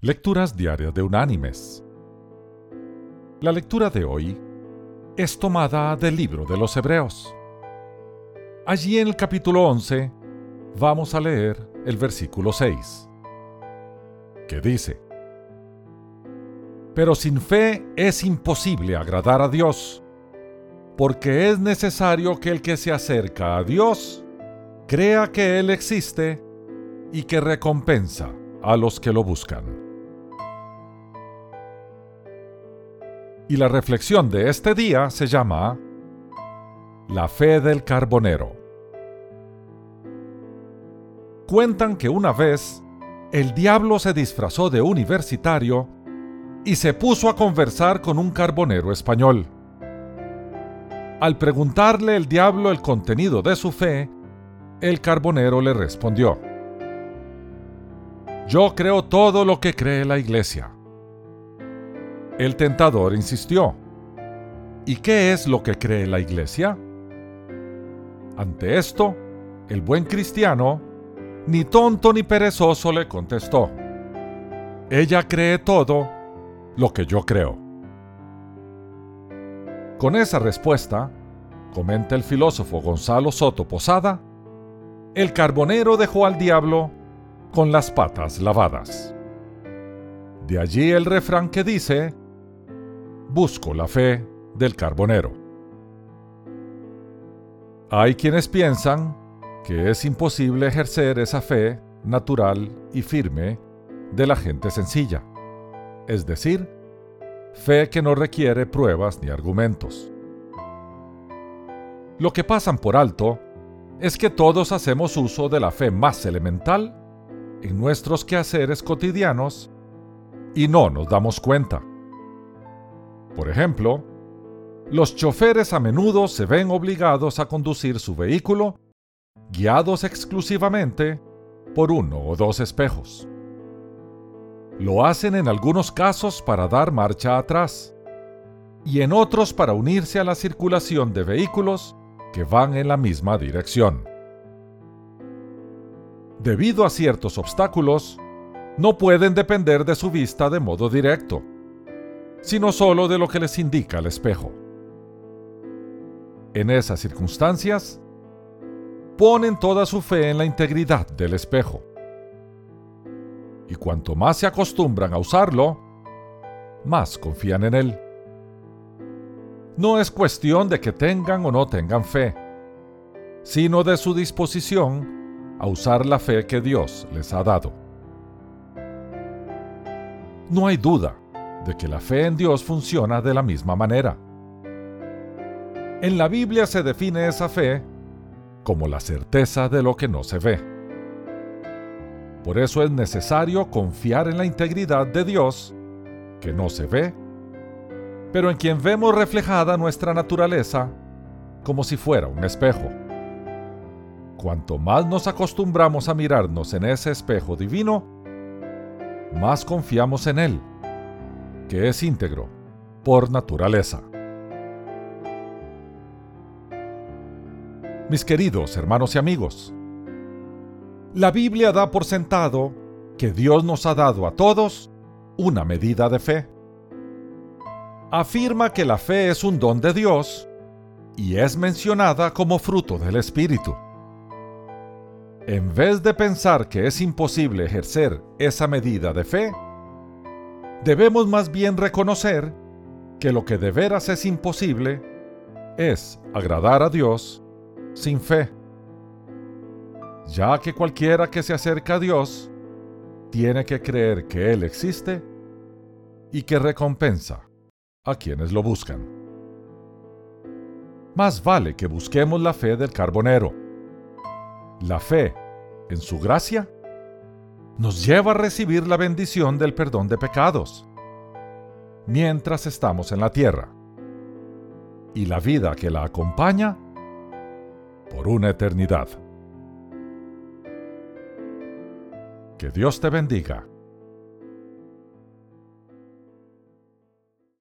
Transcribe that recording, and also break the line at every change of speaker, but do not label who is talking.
Lecturas Diarias de Unánimes. La lectura de hoy es tomada del libro de los Hebreos. Allí en el capítulo 11 vamos a leer el versículo 6, que dice, Pero sin fe es imposible agradar a Dios, porque es necesario que el que se acerca a Dios crea que Él existe y que recompensa a los que lo buscan. Y la reflexión de este día se llama La fe del carbonero. Cuentan que una vez el diablo se disfrazó de universitario y se puso a conversar con un carbonero español. Al preguntarle el diablo el contenido de su fe, el carbonero le respondió, Yo creo todo lo que cree la iglesia. El tentador insistió, ¿y qué es lo que cree la iglesia? Ante esto, el buen cristiano, ni tonto ni perezoso, le contestó, ella cree todo lo que yo creo. Con esa respuesta, comenta el filósofo Gonzalo Soto Posada, el carbonero dejó al diablo con las patas lavadas. De allí el refrán que dice, busco la fe del carbonero. Hay quienes piensan que es imposible ejercer esa fe natural y firme de la gente sencilla, es decir, fe que no requiere pruebas ni argumentos. Lo que pasan por alto es que todos hacemos uso de la fe más elemental en nuestros quehaceres cotidianos y no nos damos cuenta. Por ejemplo, los choferes a menudo se ven obligados a conducir su vehículo guiados exclusivamente por uno o dos espejos. Lo hacen en algunos casos para dar marcha atrás y en otros para unirse a la circulación de vehículos que van en la misma dirección. Debido a ciertos obstáculos, no pueden depender de su vista de modo directo sino solo de lo que les indica el espejo. En esas circunstancias, ponen toda su fe en la integridad del espejo. Y cuanto más se acostumbran a usarlo, más confían en él. No es cuestión de que tengan o no tengan fe, sino de su disposición a usar la fe que Dios les ha dado. No hay duda de que la fe en Dios funciona de la misma manera. En la Biblia se define esa fe como la certeza de lo que no se ve. Por eso es necesario confiar en la integridad de Dios, que no se ve, pero en quien vemos reflejada nuestra naturaleza como si fuera un espejo. Cuanto más nos acostumbramos a mirarnos en ese espejo divino, más confiamos en Él que es íntegro, por naturaleza. Mis queridos hermanos y amigos, la Biblia da por sentado que Dios nos ha dado a todos una medida de fe. Afirma que la fe es un don de Dios y es mencionada como fruto del Espíritu. En vez de pensar que es imposible ejercer esa medida de fe, debemos más bien reconocer que lo que de veras es imposible es agradar a Dios sin fe, ya que cualquiera que se acerca a Dios tiene que creer que Él existe y que recompensa a quienes lo buscan. Más vale que busquemos la fe del carbonero. La fe en su gracia nos lleva a recibir la bendición del perdón de pecados mientras estamos en la tierra y la vida que la acompaña por una eternidad. Que Dios te bendiga.